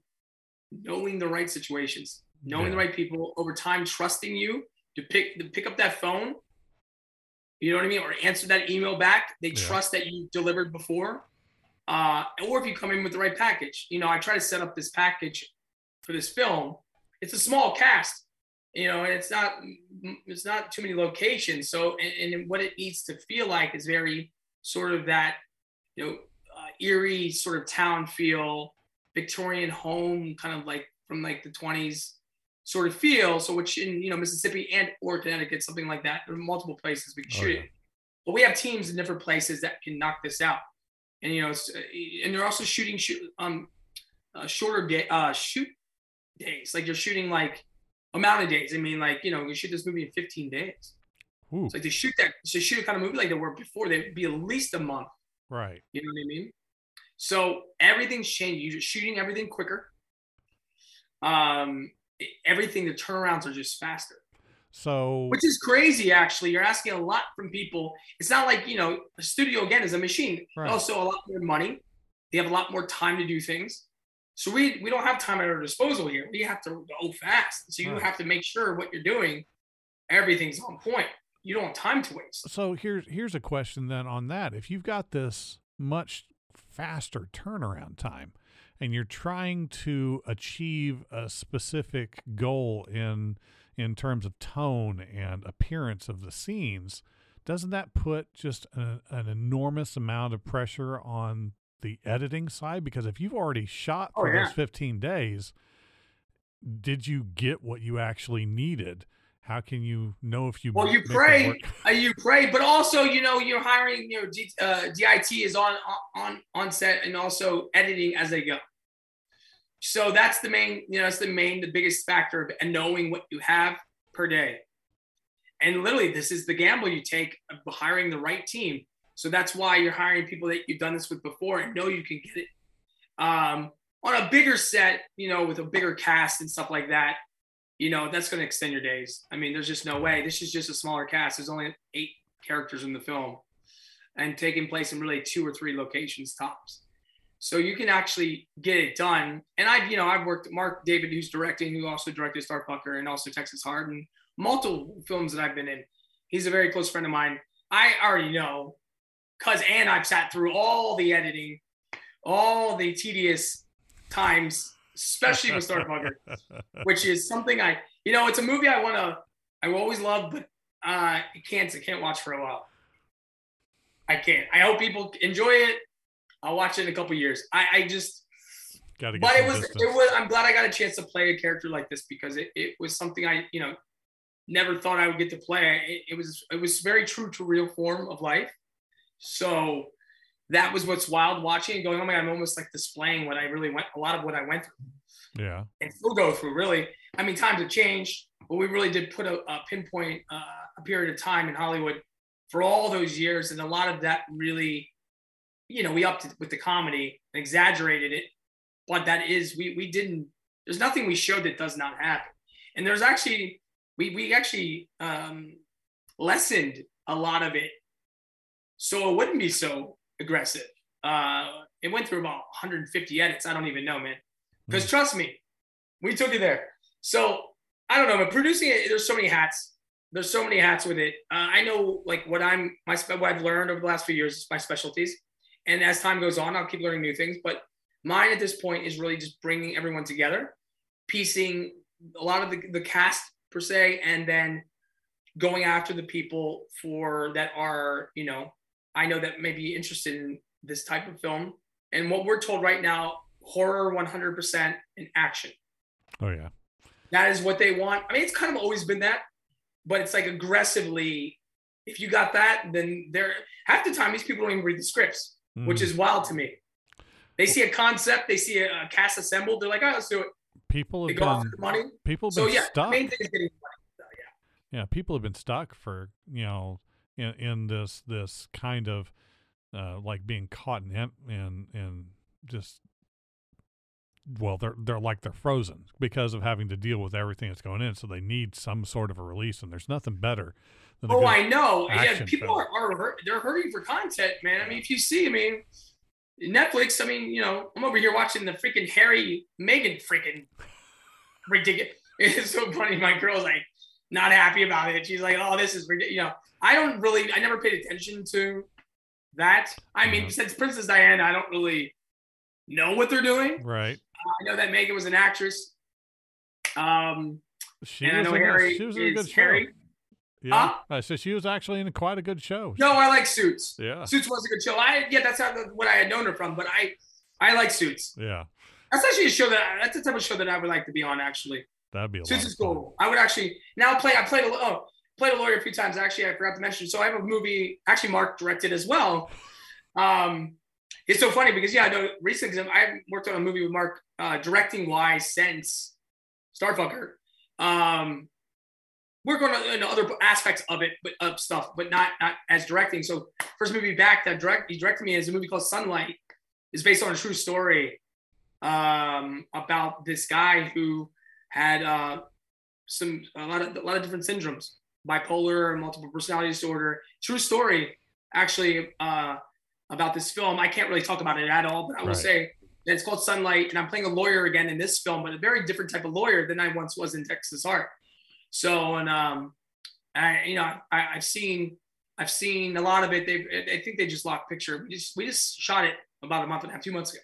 knowing the right situations, knowing the right people over time, trusting you to pick to pick up that phone. You know what I mean, or answer that email back. They Yeah. trust that you delivered before uh, or if you come in with the right package. You know, I try to set up this package for this film. It's a small cast, you know, and it's not it's not too many locations. So, and, and what it needs to feel like is very sort of that, you know, uh, eerie sort of town feel, Victorian home, kind of like from like the 20s sort of feel. So, which in you know Mississippi and or Connecticut, something like that. There are multiple places we can Oh, shoot yeah. it. But we have teams in different places that can knock this out and you know, it's, and they're also shooting shoot um uh, shorter day uh shoot days. Like they're shooting like amount of days. I mean, like you know, we shoot this movie in 15 days. Ooh, It's like to shoot that to shoot a kind of movie like they were before. They'd be at least a month. right. You know what I mean? So everything's changed. You're shooting everything quicker. Um, everything the turnarounds are just faster So which is crazy actually you're asking a lot from people it's not like you know a studio again is a machine Right. also a lot more money they have a lot more time to do things so we we don't have time at our disposal here we have to go fast so you Right. have to make sure what you're doing everything's on point you don't have time to waste so here's here's a question then on that. If you've got this much faster turnaround time and you're trying to achieve a specific goal in in terms of tone and appearance of the scenes, doesn't that put just a, an enormous amount of pressure on the editing side? Because if you've already shot Oh, for yeah. those 15 days, did you get what you actually needed? How can you know if you well you pray uh, you pray but also you know you're hiring you know D, uh, dit is on on on set and also editing as they go so that's the main you know that's the main the biggest factor of and knowing what you have per day and literally this is the gamble you take of hiring the right team so that's why you're hiring people that you've done this with before and know you can get it um, on a bigger set you know with a bigger cast and stuff like that you know that's going to extend your days. I mean there's just no way. This is just a smaller cast. There's only eight characters in the film and taking place in really two or three locations tops. So you can actually get it done. And i've you know i've worked mark david who's directing who also directed starfucker and also texas heart and multiple films that i've been in. He's a very close friend of mine. I already know because and i've sat through all the editing all the tedious times especially with starfucker which is something I, you know, it's a movie I want to, I always love, but uh, I can't, I can't watch for a while. I can't. I hope people enjoy it. I'll watch it in a couple years. I, I just, Got to but it was, distance. it was. I'm glad I got a chance to play a character like this because it, it was something I, you know, never thought I would get to play. It, it was, it was very true to real form of life. So that was what's wild watching and going. Oh my god, I'm almost like displaying what I really went, a lot of what I went through yeah. and still go through really i mean times have changed but we really did put a, a pinpoint uh, a period of time in hollywood for all those years and a lot of that really you know we upped it with the comedy and exaggerated it but that is we we didn't there's nothing we showed that does not happen and there's actually we we actually um lessened a lot of it so it wouldn't be so aggressive. Uh, it went through about 150 edits. I don't even know, man. Because trust me, we took it there. So I don't know, but producing it, there's so many hats. There's so many hats with it. Uh, I know, like what I'm, my what I've learned over the last few years is my specialties, and as time goes on, I'll keep learning new things. But mine at this point is really just bringing everyone together, piecing a lot of the, the cast per se, and then going after the people for that are, you know, I know that may be interested in this type of film. And what we're told right now, horror 100% in action. Oh yeah. That is what they want. I mean, it's kind of always been that, but it's like aggressively. If you got that, then they're half the time these people don't even read the scripts, mm. which is wild to me. They see a concept, they see a, a cast assembled, they're like, "Oh, let's do it." People have been money. People have so, been yeah, stuck. Main thing is getting money. So, yeah. Yeah, people have been stuck for you know in in this this kind of uh, like being caught in in in just well they're they're like they're frozen because of having to deal with everything that's going in. So they need some sort of a release and there's nothing better than oh i know. Yeah people are, are they're hurting for content man. I mean if you see i mean netflix i mean you know i'm over here watching the freaking harry Meghan freaking ridiculous it's so funny. My girl's like not happy about it she's like oh this is ridiculous you know i don't really i never paid attention to that i mean since princess diana i don't really know what they're doing right I know that Meghan was an actress. Um, she was, in, Harry she was in a good show. Harry. Yeah, huh? so she was actually in quite a good show. No, I like Suits. Yeah, Suits was a good show. I yeah, that's how what I had known her from. But I I like Suits. Yeah, that's actually a show that that's the type of show that I would like to be on. Actually, that'd be a Suits is cool. I would actually now play. I played a oh played a lawyer a few times. Actually, I forgot to mention. So I have a movie. Actually, Mark directed as well. Um, it's so funny because yeah, I know recently I haven't worked on a movie with Mark uh, directing wise since Starfucker. Um, work on uh, other aspects of it, but of stuff, but not not as directing. So first movie back that direct he directed me is a movie called Sunlight. It's based on a true story um, about this guy who had uh, some a lot of a lot of different syndromes, bipolar, multiple personality disorder. True story, actually. Uh, about this film. I can't really talk about it at all, but I will right. say that it's called Sunlight, and I'm playing a lawyer again in this film, but a very different type of lawyer than I once was in Texas Heart. So, and um, I, you know, I, have seen, I've seen a lot of it. They, I think they just locked picture. We just, we just shot it about a month and a half, two months ago.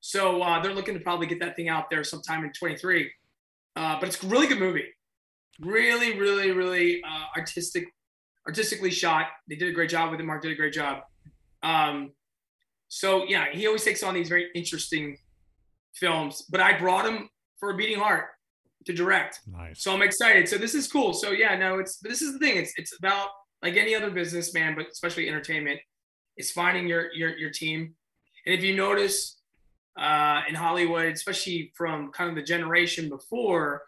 So uh, they're looking to probably get that thing out there sometime in 23. Uh, but it's a really good movie. Really, really, really uh, artistic, artistically shot. They did a great job with it. Mark did a great job. Um, so yeah, he always takes on these very interesting films. But I brought him for a beating heart to direct. Nice. So I'm excited. So this is cool. So yeah, no, it's this is the thing. It's it's about like any other businessman, but especially entertainment. It's finding your your your team. And if you notice uh, in Hollywood, especially from kind of the generation before,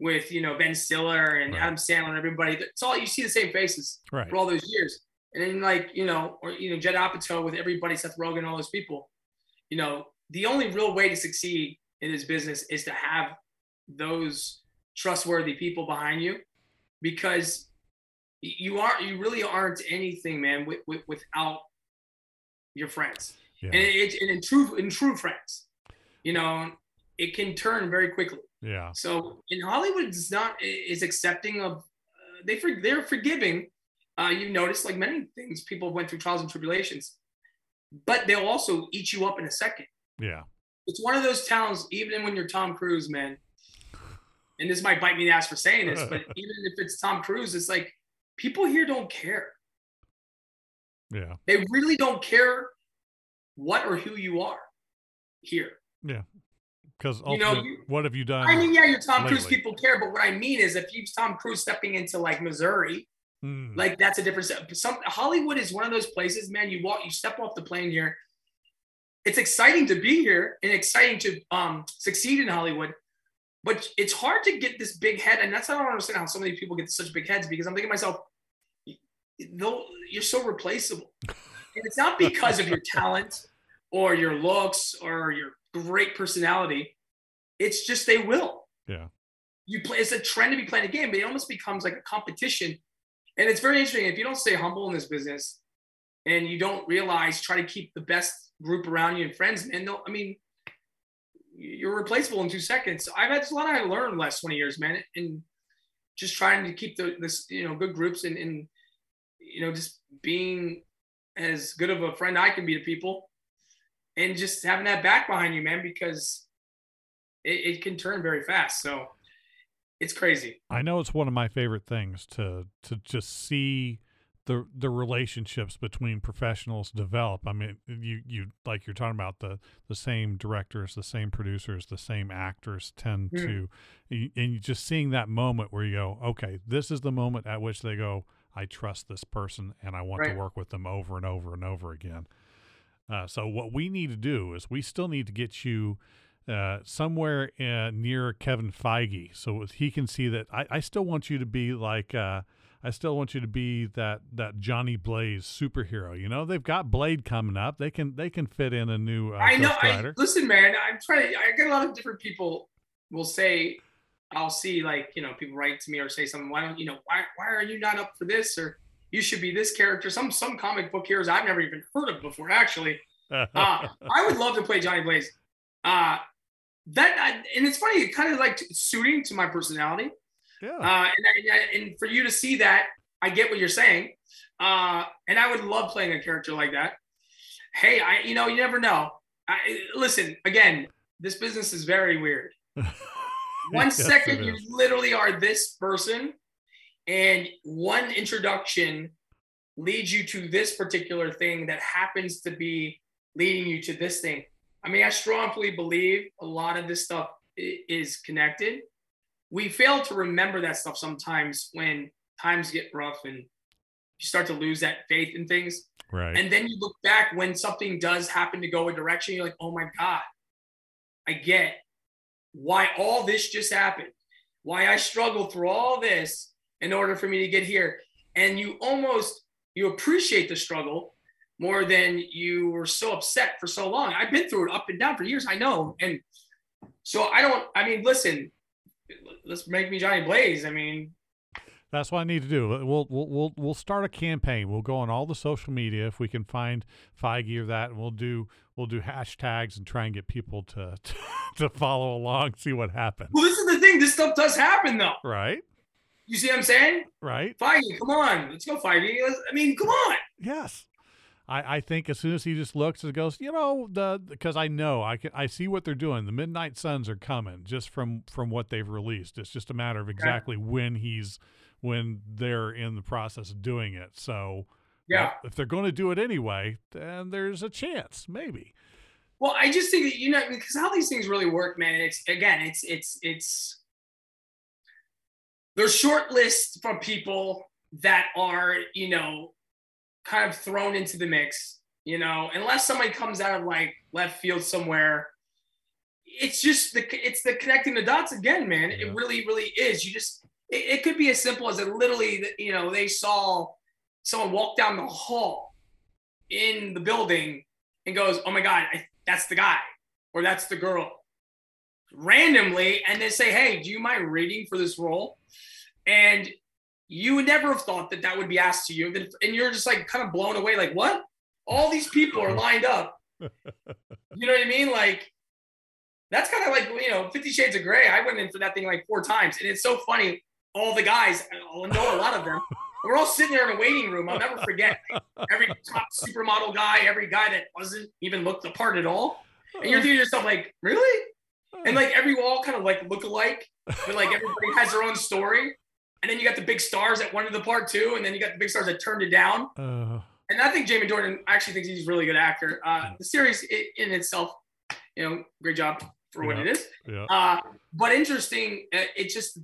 with you know Ben Stiller and right. Adam Sandler and everybody, it's all you see the same faces right. for all those years. And then like, you know, or you know, Judd Apatow with everybody, Seth Rogen, all those people, you know, the only real way to succeed in this business is to have those trustworthy people behind you because you are you really aren't anything man with, with, without your friends yeah. and, it, and in true in true friends you know it can turn very quickly yeah so in hollywood it's not is accepting of uh, they for, they're forgiving uh, you notice, like many things, people went through trials and tribulations, but they'll also eat you up in a second. Yeah. It's one of those towns, even when you're Tom Cruise, man. And this might bite me in the ass for saying this, but even if it's Tom Cruise, it's like people here don't care. Yeah. They really don't care what or who you are here. Yeah. Because you know, what have you done? I mean, yeah, you're Tom lately? Cruise. People care, but what I mean is, if you Tom Cruise stepping into like Missouri, Mm. Like that's a different. Some Hollywood is one of those places, man. You walk, you step off the plane here. It's exciting to be here and exciting to um, succeed in Hollywood, but it's hard to get this big head. And that's how I don't understand how so many people get such big heads because I'm thinking to myself, though you're so replaceable. And it's not because of your talent or your looks or your great personality. It's just they will. Yeah. You play. It's a trend to be playing a game, but it almost becomes like a competition and it's very interesting if you don't stay humble in this business and you don't realize, try to keep the best group around you and friends, man. No, I mean, you're replaceable in two seconds. I've had a lot I learned the last 20 years, man, and just trying to keep the this you know good groups and and you know just being as good of a friend I can be to people, and just having that back behind you, man, because it, it can turn very fast. So it's crazy. I know it's one of my favorite things to to just see the the relationships between professionals develop. I mean, you you like you're talking about the the same directors, the same producers, the same actors tend mm. to, and just seeing that moment where you go, okay, this is the moment at which they go, I trust this person and I want right. to work with them over and over and over again. Uh, so what we need to do is we still need to get you uh, somewhere uh, near Kevin Feige, so he can see that. I, I still want you to be like. Uh, I still want you to be that that Johnny Blaze superhero. You know, they've got Blade coming up. They can they can fit in a new. Uh, I know. I, listen, man. I'm trying. To, I get a lot of different people will say, I'll see like you know people write to me or say something. Why don't you know why why are you not up for this or you should be this character? Some some comic book heroes I've never even heard of before. Actually, uh, I would love to play Johnny Blaze. Uh, that and it's funny, it kind of like suiting to my personality. Yeah. Uh, and, and for you to see that, I get what you're saying. Uh, and I would love playing a character like that. Hey, I you know you never know. I, listen again. This business is very weird. one yes, second you literally are this person, and one introduction leads you to this particular thing that happens to be leading you to this thing. I mean, I strongly believe a lot of this stuff is connected. We fail to remember that stuff sometimes when times get rough and you start to lose that faith in things. Right. And then you look back when something does happen to go a direction, you're like, oh my God, I get why all this just happened, why I struggled through all this in order for me to get here. And you almost you appreciate the struggle more than you were so upset for so long. I've been through it up and down for years. I know. And so I don't, I mean, listen, let's make me Johnny Blaze. I mean, that's what I need to do. We'll we'll we'll we'll start a campaign. We'll go on all the social media if we can find Feige or that, and we'll do we'll do hashtags and try and get people to to, to follow along, see what happens. Well, this is the thing. This stuff does happen, though. Right. You see what I'm saying? Right. Feige, come on, let's go, Feige. I mean, come on. Yes. I, I think as soon as he just looks and goes, you know, the because I know I can I see what they're doing. The Midnight Suns are coming just from from what they've released. It's just a matter of exactly when he's when they're in the process of doing it. So yeah, if they're going to do it anyway, then there's a chance, maybe. Well, I just think that you know because how these things really work, man. It's again, it's it's it's there's short lists from people that are you know kind of thrown into the mix, you know, unless somebody comes out of like left field somewhere. It's just the it's the connecting the dots again, man. Yeah. It really, really is. You just it, it could be as simple as it literally, you know, they saw someone walk down the hall in the building and goes, "Oh my God, I, that's the guy or that's the girl," randomly, and they say, "Hey, do you mind reading for this role?" And you would never have thought that that would be asked to you. And you're just like kind of blown away, like, what? All these people are lined up. You know what I mean? Like, that's kind of like, you know, Fifty Shades of Grey. I went in for that thing like four times. And it's so funny. All the guys, I know a lot of them, we're all sitting there in a waiting room. I'll never forget every top supermodel guy, every guy that wasn't even looked the part at all. And you're thinking to yourself, like, really? And like every wall kind of like look alike, but like everybody has their own story and then you got the big stars that wanted the part too, and then you got the big stars that turned it down. Uh, and I think Jamie Dornan actually thinks he's a really good actor. Uh, the series in itself, you know, great job for yeah, what it is. Yeah. Uh, but interesting, uh, it just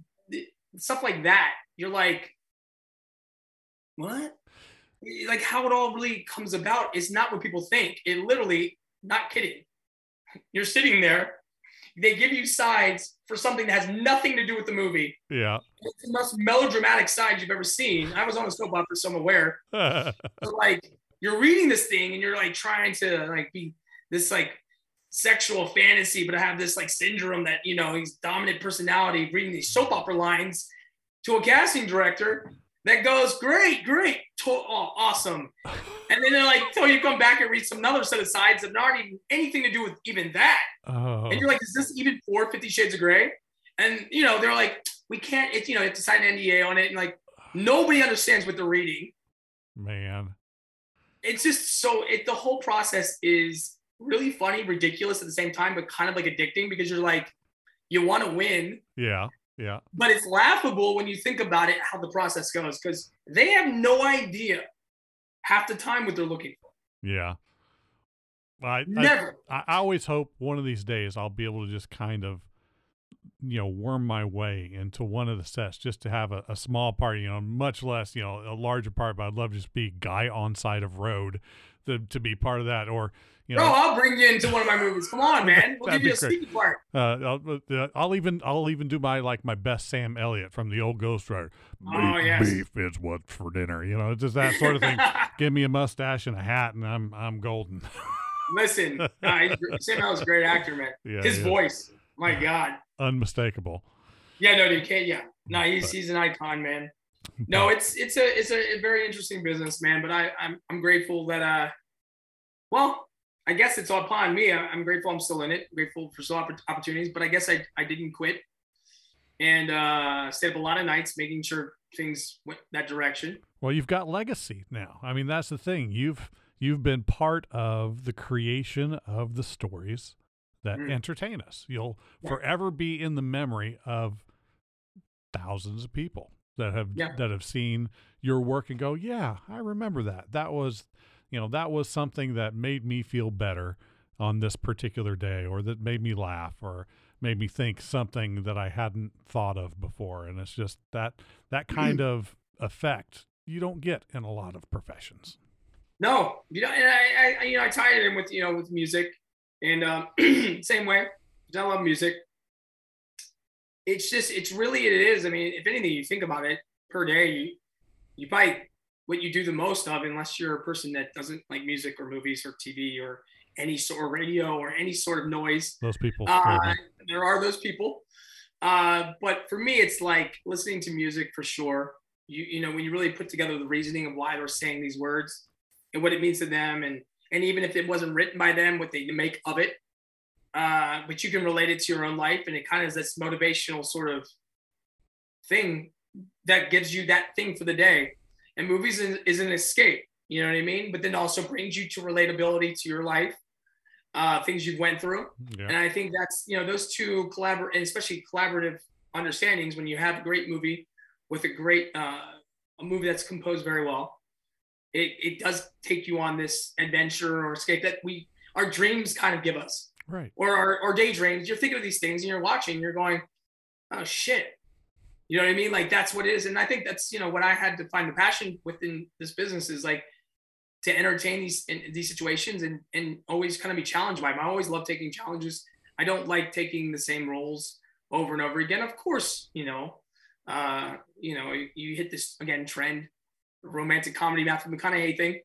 stuff like that. You're like, what? Like how it all really comes about is not what people think. It literally, not kidding. You're sitting there they give you sides for something that has nothing to do with the movie. Yeah. It's the most melodramatic side you've ever seen. I was on a soap opera, so I'm aware. but like you're reading this thing and you're like trying to like be this like sexual fantasy, but I have this like syndrome that you know he's dominant personality, reading these soap opera lines to a casting director that goes, great, great, oh, awesome. and then they're like, "Tell you come back and read some another set of sides that not even anything to do with even that." Oh, And you're like, "Is this even for Fifty Shades of Grey?" And you know, they're like, "We can't." It's you know, you have to sign an NDA on it, and like nobody understands what they're reading. man. It's just so it. The whole process is really funny, ridiculous at the same time, but kind of like addicting because you're like, you want to win, Yeah. Yeah. but it's laughable when you think about it how the process goes because they have no idea half the time what they're looking for. Yeah. I, I Never. I I always hope one of these days I'll be able to just kind of, you know, worm my way into one of the sets just to have a, a small part, you know, much less, you know, a larger part, but I'd love to just be guy on side of road to, to be part of that. Or, you Bro, know, I'll bring you into one of my movies. Come on, man. We'll give you a great. speaking part. uh, I'll, uh, I'll even, I'll even do my, like my best Sam Elliott from the old Ghost Rider. Oh, Beef- yes. Beef is what's for dinner. You know, just that sort of thing. Give me a mustache and a hat and I'm, I'm golden. Listen, uh, Sam Elliott's a great actor, man. yeah. His yeah. voice, my God. Unmistakable. Yeah, no, dude, can't. Yeah, no, he's But- he's an icon, man. No, it's it's a it's a very interesting business, man. But I I'm I'm grateful that uh, well, I guess it's all upon me. I'm grateful I'm still in it. grateful for oppor- opportunities, but I guess I I didn't quit, and uh, stayed up a lot of nights making sure things went that direction. Well, you've got legacy now. I mean, that's the thing. You've you've been part of the creation of the stories that Mm. entertain us. You'll Yeah. forever be in the memory of thousands of people that have Yeah. that have seen your work and go, "Yeah, I remember that. That was, you know, that was something that made me feel better on this particular day or that made me laugh or made me think something that I hadn't thought of before." And it's just that that kind of effect you don't get in a lot of professions. No, you know, and I, I you know I tie it in with you know with music, and um, same way. I love music. It's just it's really it is. I mean, if anything, you think about it per day, you you probably what you do the most of, unless you're a person that doesn't like music or movies or TV or any sort of radio or any sort of noise. Those people Uh, there are those people. Uh, but for me, it's like listening to music for sure. You you know when you really put together the reasoning of why they're saying these words and what it means to them, and and even if it wasn't written by them, what they make of it. Uh, but you can relate it to your own life, and it kind of is this motivational sort of thing that gives you that thing for the day. And movies is, is an escape, you know what I mean? But then also brings you to relatability to your life, uh, things you've went through. Yeah. And I think that's you know those two collaborate, and especially collaborative understandings when you have a great movie with a great uh, a movie that's composed very well. It, it does take you on this adventure or escape that we our dreams kind of give us Right. or our daydreams. You're thinking of these things and you're watching, you're going, oh shit. You know what I mean? Like that's what it is. And I think that's, you know, what I had to find the passion within this business is like to entertain these in, these situations and and always kind of be challenged by them. I always love taking challenges. I don't like taking the same roles over and over again. Of course, you know, uh, you know, you, you hit this again trend, romantic comedy Matthew McConaughey thing.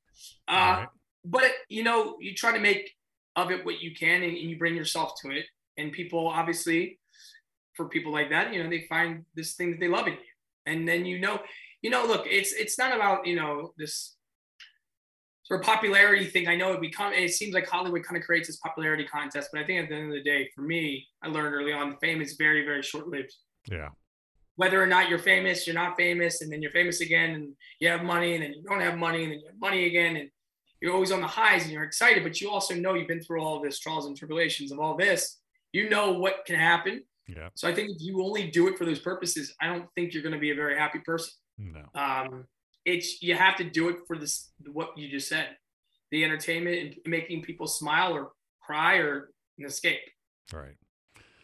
Uh, Right. but you know, you try to make of it what you can and, and you bring yourself to it. And people obviously, for people like that, you know, they find this thing that they love in you. And then you know, you know, look, it's it's not about, you know, this sort of popularity thing. I know it become it seems like Hollywood kind of creates this popularity contest, but I think at the end of the day, for me, I learned early on fame is very, very short-lived Yeah. whether or not you're famous, you're not famous, and then you're famous again, and you have money, and then you don't have money, and then you have money again, and you're always on the highs and you're excited, but you also know you've been through all this trials and tribulations of all this. You know what can happen. Yeah. So I think if you only do it for those purposes, I don't think you're going to be a very happy person. No. Um, it's you have to do it for this what you just said, the entertainment and making people smile or cry or an escape. Right.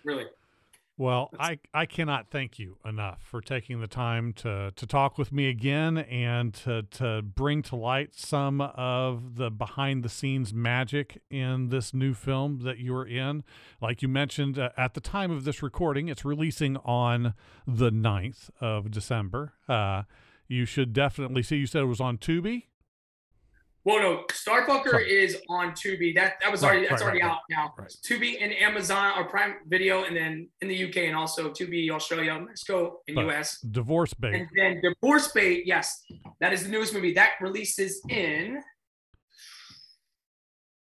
Really. Well, I, I cannot thank you enough for taking the time to, to talk with me again and to, to bring to light some of the behind the scenes magic in this new film that you are in. Like you mentioned uh, at the time of this recording, it's releasing on the 9th of December. Uh, you should definitely see, you said it was on Tubi. Well, no, Starfucker Sorry. is on Tubi. That that was Right, already that's right, already right, out now. right. Tubi and Amazon or Prime Video, and then in the UK and also Tubi, Australia, Mexico, and But- US. Divorce Bait. And then Divorce Bait, yes, that is the newest movie that releases in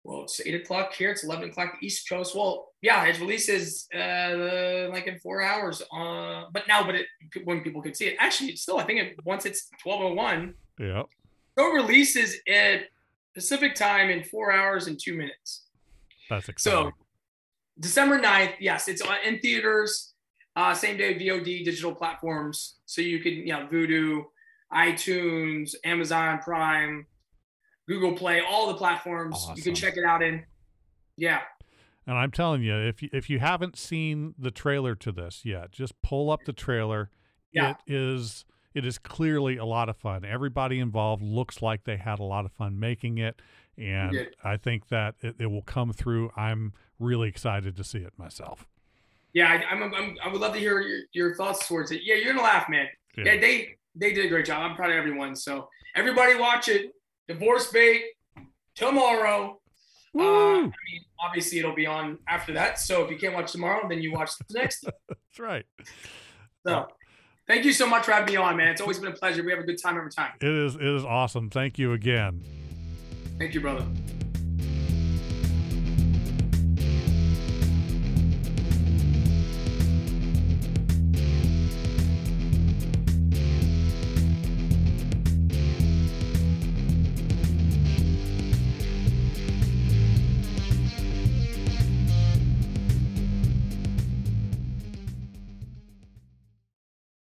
well, it's eight o'clock here. It's eleven o'clock East Coast. Well, yeah, it releases uh, like in four hours. Uh, but now, but it when people can see it, actually, still, I think it, once it's twelve oh one, yeah, it releases at Pacific time in four hours and two minutes. That's exciting. So, December 9th, yes, it's in theaters. Uh, same day VOD digital platforms, so you can, you know, Vudu, iTunes, Amazon Prime, Google Play, all the platforms. Awesome. You can check it out in. Yeah. And I'm telling you, if you, if you haven't seen the trailer to this yet, just pull up the trailer. Yeah. It is it is clearly a lot of fun. Everybody involved looks like they had a lot of fun making it, and. I think that it, it will come through. I'm really excited to see it myself. Yeah, I, I'm, I'm, I would love to hear your, your thoughts towards it. Yeah, you're gonna laugh, man. Yeah. Yeah. they they did a great job. I'm proud of everyone. So everybody watch it. Divorce bait tomorrow. Uh, I mean, obviously it'll be on after that. So if you can't watch tomorrow, then you watch the next. That's right. So thank you so much for having me on, man. It's always been a pleasure. We have a good time every time. It is it is awesome. Thank you again. Thank you, brother.